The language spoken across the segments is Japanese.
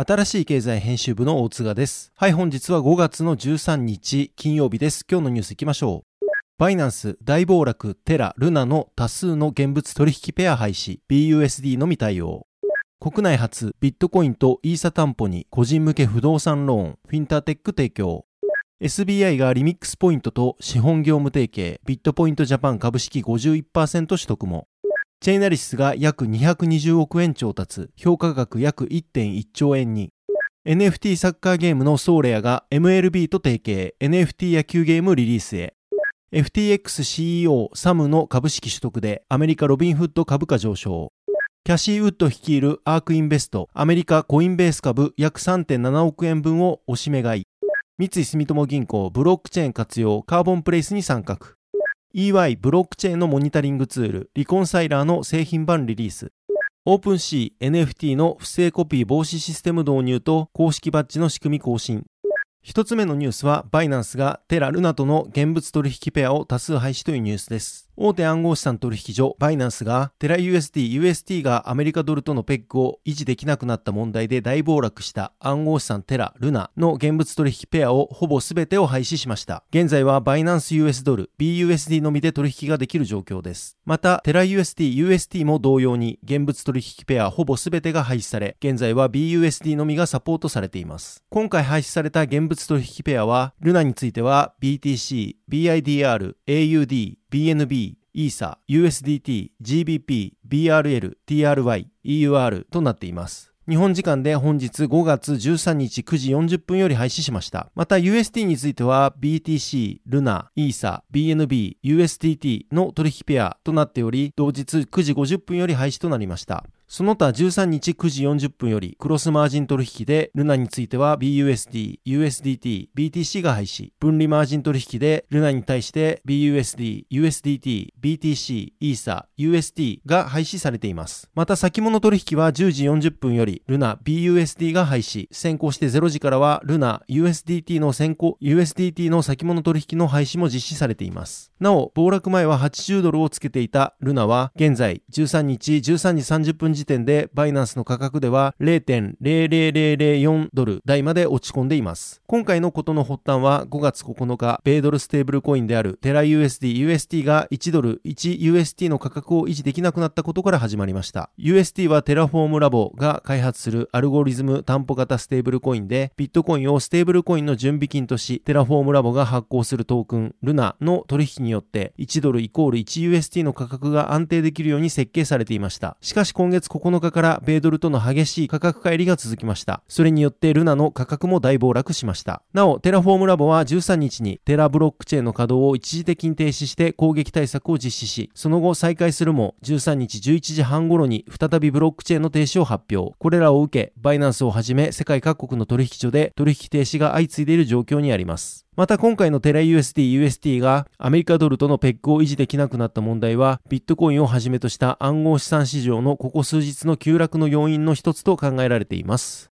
新しい経済編集部の大津賀です。はい、本日は5月の13日金曜日です。今日のニュース行きましょう。バイナンス、大暴落、テラ、ルナの多数の現物取引ペア廃止、BUSD のみ対応。国内初、ビットコインとイーサ担保に個人向け不動産ローン、フィンターテック提供。SBI がリミックスポイントと資本業務提携、ビットポイントジャパン株式51%取得も。チェイナリスが約220億円調達、評価額約1.1兆円に。NFT サッカーゲームのソーレアが MLB と提携、NFT 野球ゲームリリースへ。FTXCEO サムの株式取得でアメリカロビンフッド株価上昇。キャシーウッド率いるアークインベスト、アメリカコインベース株約3.7億円分を押し目買い。三井住友銀行ブロックチェーン活用カーボンプレイスに参画。EY ブロックチェーンのモニタリングツールリコンサイラーの製品版リリース。OpenC NFT の不正コピー防止システム導入と公式バッジの仕組み更新。一つ目のニュースは、バイナンスがテラ・ルナとの現物取引ペアを多数廃止というニュースです。大手暗号資産取引所バイナンスがテラ USD、UST がアメリカドルとのペッグを維持できなくなった問題で大暴落した暗号資産テラ、ルナの現物取引ペアをほぼ全てを廃止しました。現在はバイナンス US ドル、BUSD のみで取引ができる状況です。また、テラ USD、UST も同様に現物取引ペアほぼ全てが廃止され、現在は BUSD のみがサポートされています。今回廃止された現物取引ペアは、ルナについては BTC、BIDR、AUD、BNB、イーサ、USDT、GBP、BRL、TRY、EUR となっています。日本時間で本日5月13日9時40分より廃止しました。また UST については BTC、ルナ、イーサ、BNB、USDT の取引ペアとなっており、同日9時50分より廃止となりました。その他13日9時40分よりクロスマージン取引でルナについては BUSD、USDT、BTC が廃止。分離マージン取引でルナに対して BUSD、USDT、BTC、イーサ、UST が廃止されています。また先物取引は10時40分よりルナ、BUSD が廃止。先行して0時からはルナ、USDT の先行、USDT の先物取引の廃止も実施されています。なお、暴落前は80ドルをつけていたルナは現在13日13時30分時点でバイナンスの価格では0.00004ドル台まで落ち込んでいます。今回のことの発端は5月9日、米ドルステーブルコインであるテラ USD、UST が1ドル 1UST の価格を維持できなくなったことから始まりました。UST はテラフォームラボが開発するアルゴリズム担保型ステーブルコインで、ビットコインをステーブルコインの準備金とし、テラフォームラボが発行するトークン、ルナの取引によって1ドルイコール 1UST の価格が安定できるように設計されていました。しかし今月9日から米ドルとの激しい価格乖離が続きました。それによってルナの価格も大暴落しました。なお、テラフォームラボは13日にテラブロックチェーンの稼働を一時的に停止して攻撃対策を実施し、その後再開するも13日11時半頃に再びブロックチェーンの停止を発表。これらを受け、バイナンスをはじめ世界各国の取引所で取引停止が相次いでいる状況にあります。また今回のテラ USD、USD がアメリカドルとのペッグを維持できなくなった問題は、ビットコインをはじめとした暗号資産市場のここ数日の急落の要因の一つと考えられています。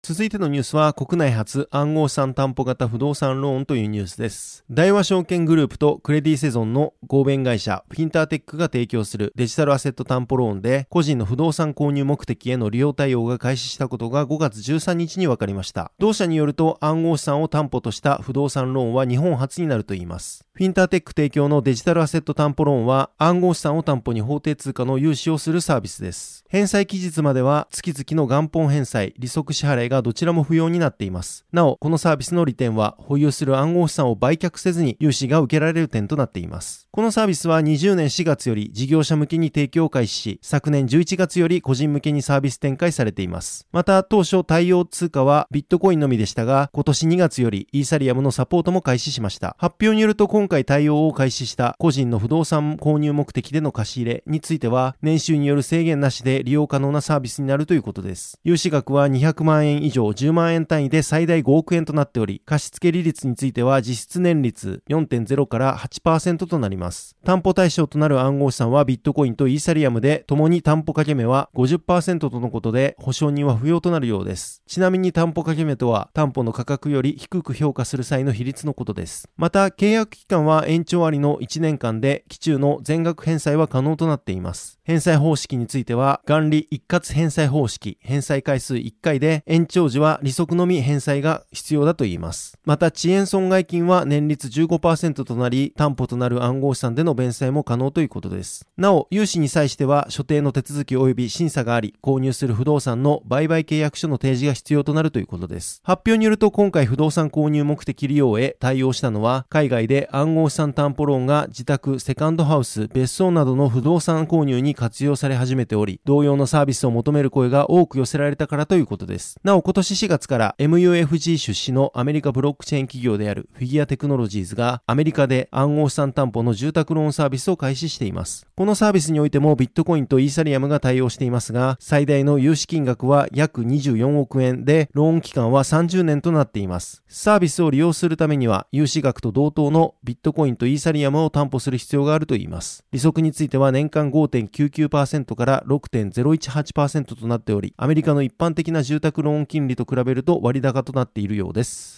続いてのニュースは国内初暗号資産担保型不動産ローンというニュースです。大和証券グループとクレディセゾンの合弁会社フィンターテックが提供するデジタルアセット担保ローンで個人の不動産購入目的への利用対応が開始したことが5月13日に分かりました。同社によると暗号資産を担保とした不動産ローンは日本初になるといいます。フィンターテック提供のデジタルアセット担保ローンは暗号資産を担保に法定通貨の融資をするサービスです。返済期日までは月々の元本返済、利息支払いがどちらも不要になっています。なお、このサービスの利点は保有する暗号資産を売却せずに融資が受けられる点となっています。このサービスは20年4月より事業者向けに提供を開始し、昨年11月より個人向けにサービス展開されています。また、当初対応通貨はビットコインのみでしたが、今年2月よりイーサリアムのサポートも開始しました。発表によると今回対応を開始した個人の不動産購入目的での貸し入れについては、年収による制限なしで利用可能なサービスービスになるということです。融資額は200万円以上10万円単位で最大5億円となっており、貸付利率については実質年率4.0から8%となります。担保対象となる暗号資産はビットコインとイーサリアムで、共に担保掛け目は50%とのことで、保証人は不要となるようです。ちなみに担保掛け目とは、担保の価格より低く評価する際の比率のことです。また、契約期間は延長ありの1年間で、期中の全額返済は可能となっています。返済方式については、元利一括返済方式、返済回数1回で、延長時は利息のみ返済が必要だと言います。また、遅延損害金は年率15%となり、担保となる暗号資産での弁済も可能ということです。なお、融資に際しては、所定の手続き及び審査があり、購入する不動産の売買契約書の提示が必要となるということです。発表によると、今回不動産購入目的利用へ対応したのは、海外で暗号資産担保ローンが自宅、セカンドハウス、別荘などの不動産購入に活用され始めており、同様のサービスを求める声が多く寄せられたからということです。なお、今年4月から MUFG 出資のアメリカブロックチェーン企業であるフィギュアテクノロジーズがアメリカで暗号資産担保の住宅ローンサービスを開始しています。このサービスにおいてもビットコインとイーサリアムが対応していますが、最大の融資金額は約24億円で、ローン期間は30年となっています。サービスを利用するためには、融資額と同等のビットコインとイーサリアムを担保する必要があるといいます。利息については年間5.99%から6.018%となっており、アメリカの一般的な住宅ローン金利と比べると割高となっているようです。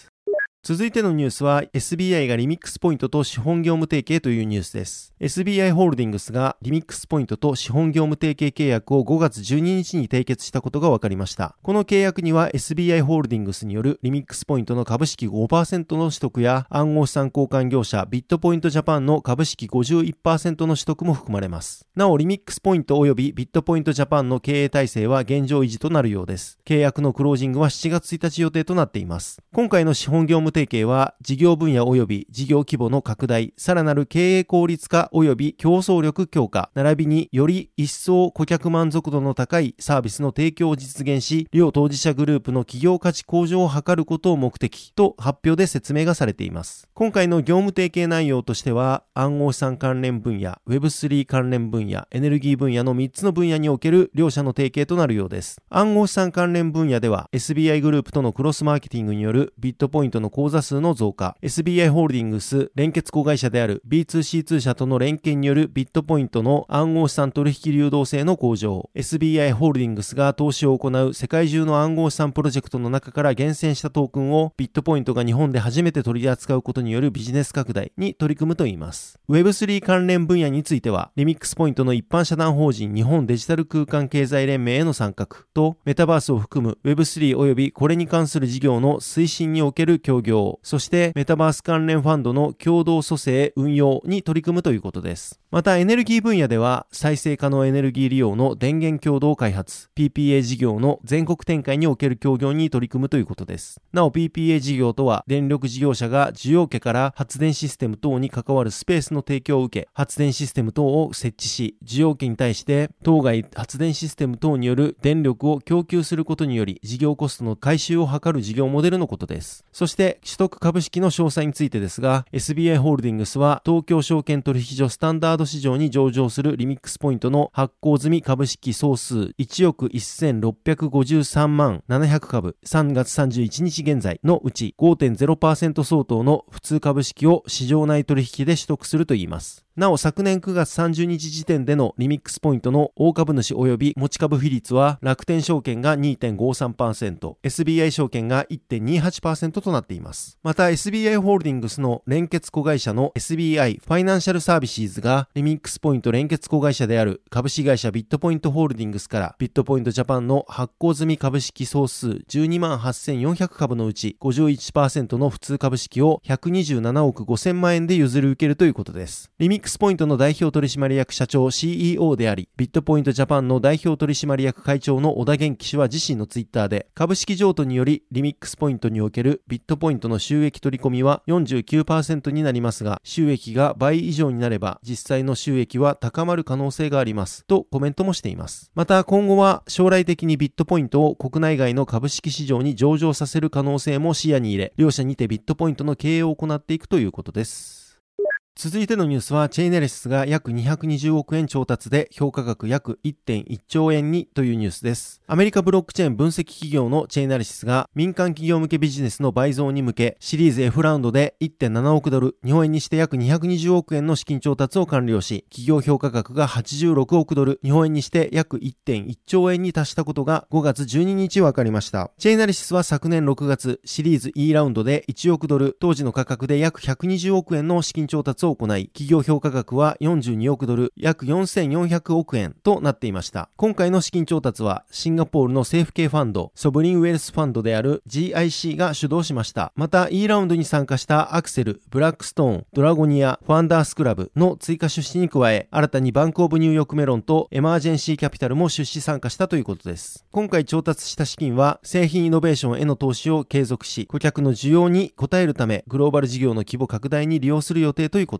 続いてのニュースは SBI がリミックスポイントと資本業務提携というニュースです。SBI ホールディングスがリミックスポイントと資本業務提携契約を5月12日に締結したことが分かりました。この契約には SBI ホールディングスによるリミックスポイントの株式5%の取得や暗号資産交換業者ビットポイントジャパンの株式51%の取得も含まれます。なおリミックスポイント及びビットポイントジャパンの経営体制は現状維持となるようです。契約のクロージングは7月1日予定となっています。今回の資本業務提携は、事業分野及び事業規模の拡大、さらなる経営効率化及び競争力強化、並びにより一層顧客満足度の高いサービスの提供を実現し、両当事者グループの企業価値向上を図ることを目的と発表で説明がされています。今回の業務提携内容としては、暗号資産関連分野、Web3 関連分野、エネルギー分野の3つの分野における両者の提携となるようです。暗号資産関連分野では、SBI グループとのクロスマーケティングによるビットポイントの口座数の増加、SBI ホールディングス連結子会社である B2C2 社との連携によるビットポイントの暗号資産取引流動性の向上、SBI ホールディングスが投資を行う世界中の暗号資産プロジェクトの中から厳選したトークンをビットポイントが日本で初めて取り扱うことによるビジネス拡大に取り組むといいます。Web3 関連分野については、リミックスポイントの一般社団法人日本デジタル空間経済連盟への参画と、メタバースを含む Web3 及びこれに関する事業の推進における協業、そしてメタバース関連ファンドの共同蘇生運用に取り組むということです。またエネルギー分野では再生可能エネルギー利用の電源共同開発、PPA 事業の全国展開における協業に取り組むということです。なお PPA 事業とは電力事業者が需要家から発電システム等に関わるスペースの提供を受け、発電システム等を設置し、需要家に対して当該発電システム等による電力を供給することにより事業コストの回収を図る事業モデルのことです。そして取得株式の詳細についてですが、SBI ホールディングスは東京証券取引所スタンダード市場に上場するリミックスポイントの発行済み株式総数1億1653万700株3月31日現在のうち5.0%相当の普通株式を市場内取引で取得するといいます。なお昨年9月30日時点でのリミックスポイントの大株主及び持ち株比率は楽天証券が2.53%、SBI 証券が1.28%となっています。また SBI ホールディングスの連結子会社の SBI ファイナンシャルサービスズがリミックスポイント連結子会社である株式会社ビットポイントホールディングスからビットポイントジャパンの発行済み株式総数12万8400株のうち51%の普通株式を127億5000万円で譲り受けるということです。リミックスポイントの代表取締役社長 CEO であり、ビットポイントジャパンの代表取締役会長の小田元気氏は自身のツイッターで株式譲渡によりリミックスポイントにおけるビットポイントの収益取り込みは49%になりますが、収益が倍以上になれば実際の収益は高まる可能性がありますとコメントもしています。また今後は将来的にビットポイントを国内外の株式市場に上場させる可能性も視野に入れ、両社にてビットポイントの経営を行っていくということです。続いてのニュースは、チェイネレスが約220億円調達で評価額約1.1兆円にというニュースです。アメリカブロックチェーン分析企業のチェイナリシスが民間企業向けビジネスの倍増に向け、シリーズ F ラウンドで1.7億ドル、日本円にして約220億円の資金調達を完了し、企業評価額が86億ドル、日本円にして約1.1兆円に達したことが5月12日分かりました。チェイナリシスは昨年6月、シリーズ E ラウンドで1億ドル、当時の価格で約120億円の資金調達をを行い、企業評価額は42億ドル、約4400億円となっていました。今回の資金調達は、シンガポールの政府系ファンド、ソブリンウェルスファンドである GIC が主導しました。また、E ラウンドに参加したアクセル、ブラックストーン、ドラゴニア、ファンダースクラブの追加出資に加え、新たにバンクオブニューヨークメロンとエマージェンシーキャピタルも出資参加したということです。今回調達した資金は、製品イノベーションへの投資を継続し、顧客の需要に応えるため、グローバル事業の規模拡大に利用する予定ということ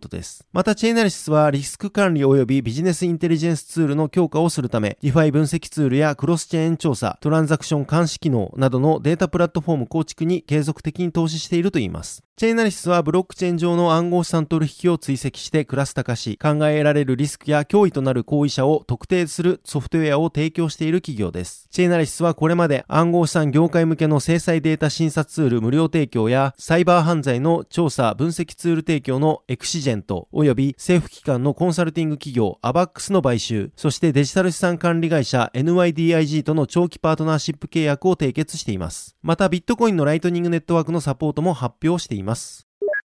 です。また、チェーナリシスはリスク管理及びビジネスインテリジェンスツールの強化をするため、ディファイ分析ツールやクロスチェーン調査、トランザクション監視機能などのデータプラットフォーム構築に継続的に投資しているといいます。チェーナリシスはブロックチェーン上の暗号資産取引を追跡してクラスタ化し、考えられるリスクや脅威となる行為者を特定するソフトウェアを提供している企業です。チェーナリシスはこれまで暗号資産業界向けの制裁データ審査ツール無料提供や、サイバー犯罪の調査分析ツール提供のエクシジェント、及び政府機関のコンサルティング企業アバックスの買収、そしてデジタル資産管理会社 NYDIG との長期パートナーシップ契約を締結しています。またビットコインのライトニングネットワークのサポートも発表しています。ます。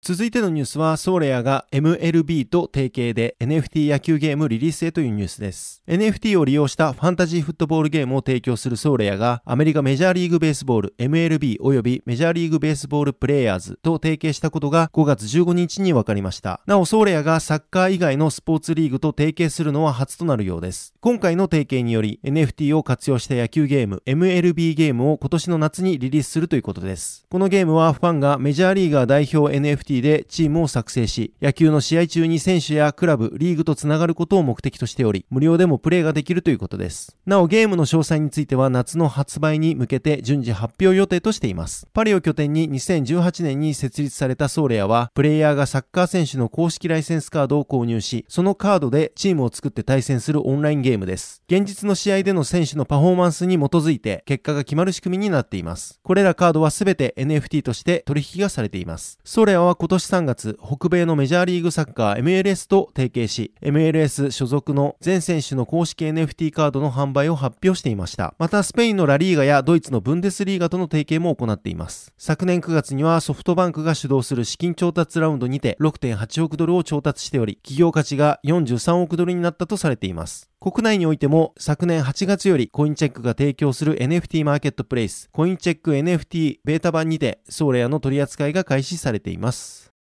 続いてのニュースは、ソーレアが MLB と提携で NFT 野球ゲームリリースへというニュースです。NFT を利用したファンタジーフットボールゲームを提供するソーレアが、アメリカメジャーリーグベースボール MLB 及びメジャーリーグベースボールプレイヤーズと提携したことが5月15日に分かりました。なお、ソーレアがサッカー以外のスポーツリーグと提携するのは初となるようです。今回の提携により、NFT を活用した野球ゲーム MLB ゲームを今年の夏にリリースするということです。このゲームはファンがメジャーリーガー代表 NFT でチームを作成し、野球の試合中に選手やクラブ、リーグとつながることを目的としており、無料でもプレイができるということです。なお、ゲームの詳細については夏の発売に向けて順次発表予定としています。パリを拠点に2018年に設立されたソーレアは、プレイヤーがサッカー選手の公式ライセンスカードを購入し、そのカードでチームを作って対戦するオンラインゲームです。現実の試合での選手のパフォーマンスに基づいて、結果が決まる仕組みになっています。これらカードはすべて NFT として取引がされています。ソーレアは今年3月、北米のメジャーリーグサッカー MLS と提携し、MLS 所属の全選手の公式 NFT カードの販売を発表していました。また、スペインのラリーガやドイツのブンデスリーガとの提携も行っています。昨年9月にはソフトバンクが主導する資金調達ラウンドにて6.8億ドルを調達しており、企業価値が43億ドルになったとされています。国内においても昨年8月よりコインチェックが提供する NFT マーケットプレイス、コインチェック NFT ベータ版にてソーレアの取り扱いが開始されています。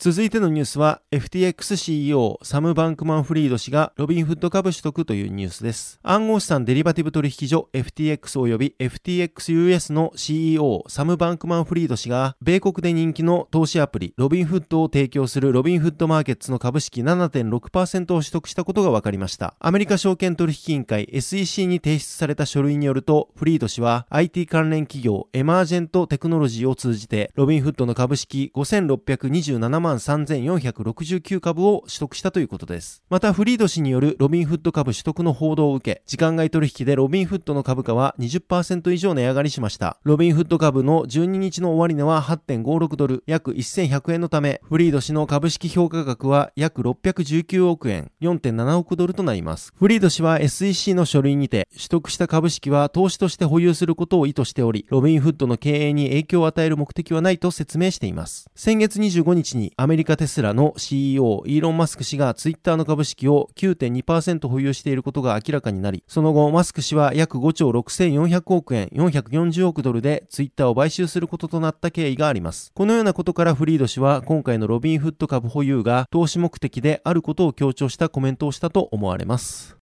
続いてのニュースは FTXCEO サム・バンクマン・フリード氏がロビンフッド株取得というニュースです。暗号資産デリバティブ取引所 FTX 及び FTXUS の CEO サム・バンクマン・フリード氏が米国で人気の投資アプリロビンフッドを提供するロビンフッドマーケッツの株式7.6%を取得したことが分かりました。アメリカ証券取引委員会 SEC に提出された書類によるとフリード氏は IT 関連企業エマージェントテクノロジーを通じてロビンフッドの株式5627万3469株を取得したということです。また、フリード氏によるロビンフット株取得の報道を受け、時間外取引でロビンフットの株価は20%以上値上がりしました。ロビンフット株の12日の終値は8.56ドル、約1100円のため、フリード氏の株式評価額は約619億円、4.7億ドルとなります。フリード氏は SEC の書類にて、取得した株式は投資として保有することを意図しており、ロビンフットの経営に影響を与える目的はないと説明しています。先月25日にアメリカテスラの CEO イーロン・マスク氏がツイッターの株式を9.2%保有していることが明らかになり、その後マスク氏は約5兆6400億円、440億ドルでツイッターを買収することとなった経緯があります。このようなことからフリード氏は今回のロビンフット株保有が投資目的であることを強調したコメントをしたと思われます。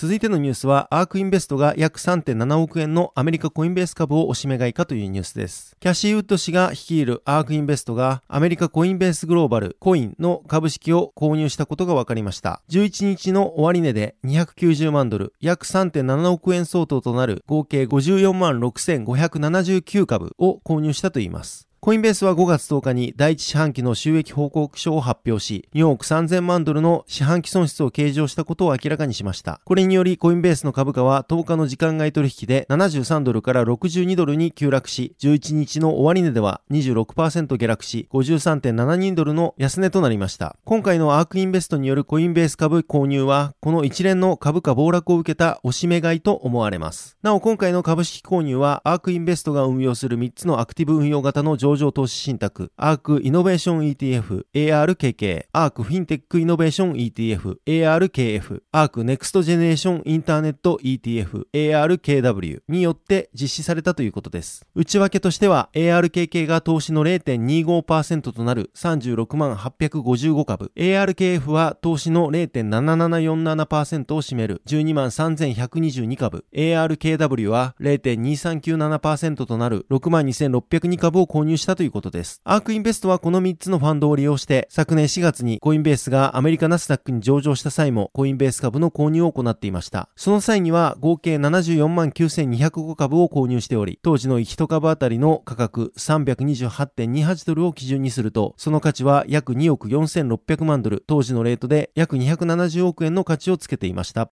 続いてのニュースは、アークインベストが約3.7億円のアメリカコインベース株をおしめ買いかというニュースです。キャシーウッド氏が率いるアークインベストがアメリカコインベースグローバルコインの株式を購入したことが分かりました。11日の終値で290万ドル、約3.7億円相当となる合計54万6579株を購入したといいます。コインベースは5月10日に第一四半期の収益報告書を発表し、4億3000万ドルの四半期損失を計上したことを明らかにしました。これにより、コインベースの株価は10日の時間外取引で73ドルから62ドルに急落し、11日の終値では26%下落し、53.72ドルの安値となりました。今回のアークインベストによるコインベース株購入は、この一連の株価暴落を受けた押し目買いと思われます。なお、今回の株式購入は、アークインベストが運用する3つのアクティブ運用型の上場投資信託、アークイノベーション ETF、ARKK、アークフィンテックイノベーション ETF、ARKF、アークネクストジェネレーションインターネット ETF、ARKW によって実施されたということです。内訳としては、ARKK が投資の0.25%となる36万855株、ARKF は投資の0.7747%を占める12万3122株、ARKW は0.2397%となる6万2602株を購入したということです。アークインベストはこの3つのファンドを利用して、昨年4月にコインベースがアメリカナスダックに上場した際もコインベース株の購入を行っていました。その際には合計74万9205株を購入しており、当時の1株当たりの価格328.28ドルを基準にすると、その価値は約2億4600万ドル、当時のレートで約270億円の価値をつけていました。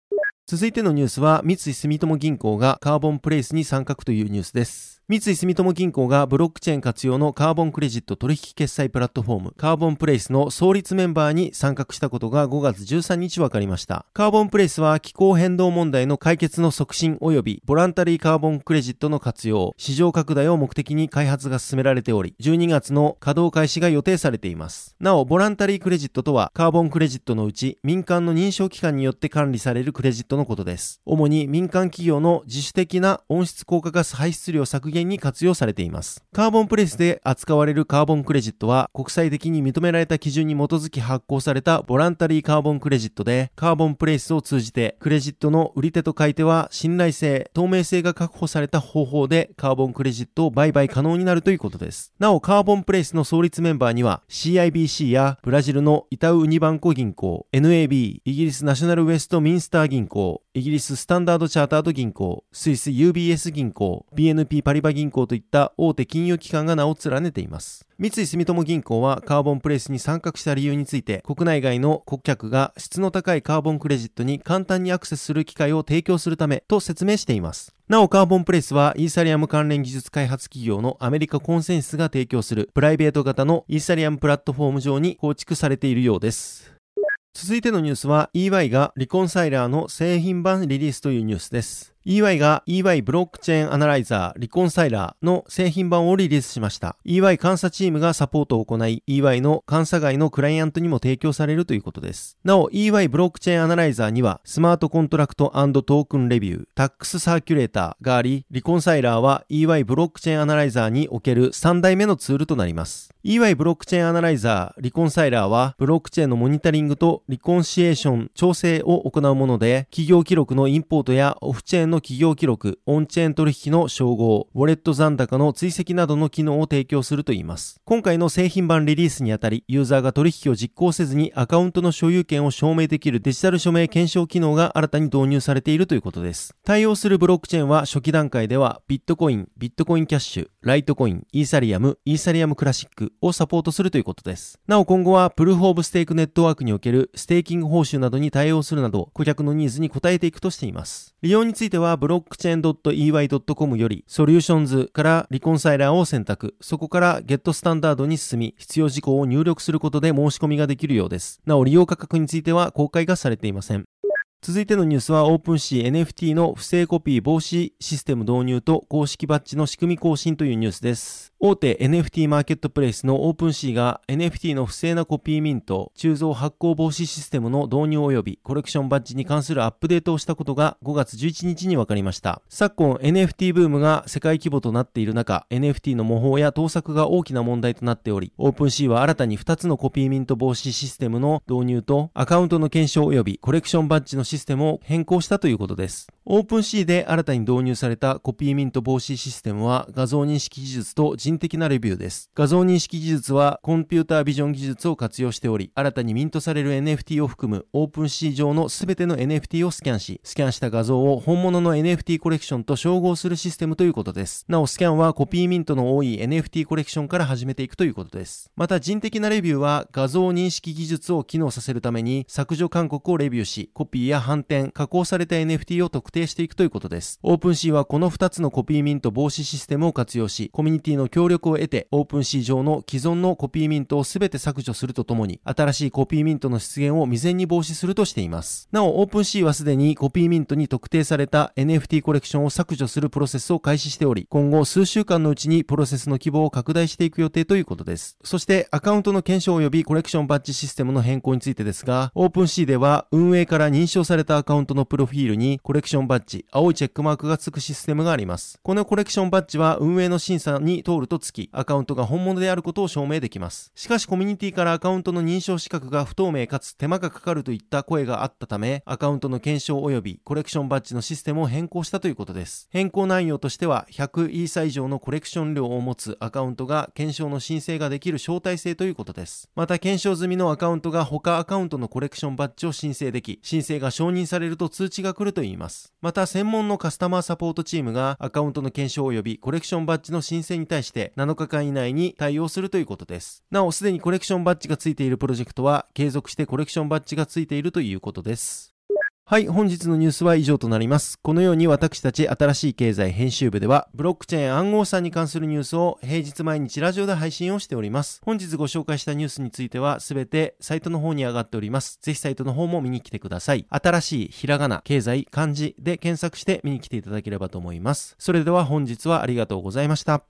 続いてのニュースは、三井住友銀行がカーボンプレイスに参画というニュースです。三井住友銀行がブロックチェーン活用のカーボンクレジット取引決済プラットフォームカーボンプレイスの創立メンバーに参画したことが5月13日分かりました。カーボンプレイスは気候変動問題の解決の促進及びボランタリーカーボンクレジットの活用、市場拡大を目的に開発が進められており、12月の稼働開始が予定されています。なお、ボランタリークレジットとはカーボンクレジットのうち民間の認証機関によって管理されるクレジットのことです。主に民間企業の自主的な温室効果ガス排出量削減に活用されています。カーボンプレスで扱われるカーボンクレジットは国際的に認められた基準に基づき発行されたボランタリーカーボンクレジットで、カーボンプレイスを通じてクレジットの売り手と買い手は信頼性、透明性が確保された方法でカーボンクレジットを売買可能になるということです。なお、カーボンプレイスの創立メンバーには CIBC やブラジルのイタウウニバンコ銀行、NAB、イギリスナショナルウェストミンスター銀行、イギリススタンダードチャータード銀行、スイス UBS 銀行、BNP パリバ銀行といった大手金融機関が名を連ねています。三井住友銀行はカーボンプレイスに参画した理由について、国内外の顧客が質の高いカーボンクレジットに簡単にアクセスする機会を提供するためと説明しています。なお、カーボンプレイスはイーサリアム関連技術開発企業のアメリカコンセンスが提供するプライベート型のイーサリアムプラットフォーム上に構築されているようです。続いてのニュースは EY がリコンサイラーの製品版リリースというニュースです。EY が EY ブロックチェーンアナライザーリコンサイラーの製品版をリリースしました。EY 監査チームがサポートを行い、EY の監査外のクライアントにも提供されるということです。なお、EY ブロックチェーンアナライザーには、スマートコントラクトトークンレビュー、タックスカリキュレーターがあり、リコンサイラーは EY ブロックチェーンアナライザーにおける3代目のツールとなります。EY ブロックチェーンアナライザー、リコンサイラーは、ブロックチェーンのモニタリングとリコンシエーション、調整を行うもので、企業記録のインポートやオフチェーンの企業記録、オンチェーン取引の照合、ウォレット残高の追跡などの機能を提供するといいます。今回の製品版リリースにあたり、ユーザーが取引を実行せずにアカウントの所有権を証明できるデジタル署名検証機能が新たに導入されているということです。対応するブロックチェーンは初期段階ではビットコイン、ビットコインキャッシュ、ライトコイン、イーサリアム、イーサリアムクラシックをサポートするということです。なお今後はプルーフオブステークネットワークにおけるステーキング報酬などに対応するなど顧客のニーズに応えていくとしています。利用についてははブロックチェーン .ey.com よりソリューションズからリコンサイラーを選択、そこから Get Started に進み必要事項を入力することで申し込みができるようです。なお利用価格については公開がされていません。続いてのニュースは OpenC NFT の不正コピー防止システム導入と公式バッジの仕組み更新というニュースです。大手 NFT マーケットプレイスの OpenC が NFT の不正なコピーミント、鋳造発行防止システムの導入及びコレクションバッジに関するアップデートをしたことが5月11日に分かりました。昨今 NFT ブームが世界規模となっている中、NFT の模倣や盗作が大きな問題となっており、OpenC は新たに2つのコピーミント防止システムの導入とアカウントの検証及びコレクションバッジのシステムを変更したということです。OpenC で新たに導入されたコピーミント防止システムは画像認識技術と人的なレビューです。画像認識技術はコンピュータービジョン技術を活用しており、新たにミントされる NFT を含む OpenC 上のすべての NFT をスキャンし、スキャンした画像を本物の NFT コレクションと照合するシステムということです。なお、スキャンはコピーミントの多い NFT コレクションから始めていくということです。また人的なレビューは画像認識技術を機能させるために削除勧告をレビューし、コピーや反転、加工された NFT を特定していくということです。OpenC はこの2つのコピーミント防止システムを活用し、コミュニティの協力を得て、OpenC 上の既存のコピーミントを全て削除するとともに、新しいコピーミントの出現を未然に防止するとしています。なお、OpenC はすでにコピーミントに特定された NFT コレクションを削除するプロセスを開始しており、今後数週間のうちにプロセスの規模を拡大していく予定ということです。そして、アカウントの検証及びコレクションバッジシステムの変更についてですが、OpenC では運営から認証されたアカウントのプロフィールにコレクションバッジ、青いチェックマークがつくシステムがあります。このコレクションバッジは運営の審査に通るとつき、アカウントが本物であることを証明できます。しかしコミュニティからアカウントの認証資格が不透明かつ手間がかかるといった声があったため、アカウントの検証及びコレクションバッジのシステムを変更したということです。変更内容としては、100イーサ以上のコレクション量を持つアカウントが検証の申請ができる招待制ということです。また、検証済みのアカウントが他アカウントのコレクションバッジを申請でき、申請が承認されると通知が来るといいます。また、専門のカスタマーサポートチームがアカウントの検証及びコレクションバッジの申請に対して7日間以内に対応するということです。なお、すでにコレクションバッジがついているプロジェクトは継続してコレクションバッジがついているということです。はい、本日のニュースは以上となります。このように私たち新しい経済編集部では、ブロックチェーン暗号資産に関するニュースを平日毎日ラジオで配信をしております。本日ご紹介したニュースについては、すべてサイトの方に上がっております。ぜひサイトの方も見に来てください。新しいひらがな、経済、漢字で検索して見に来ていただければと思います。それでは本日はありがとうございました。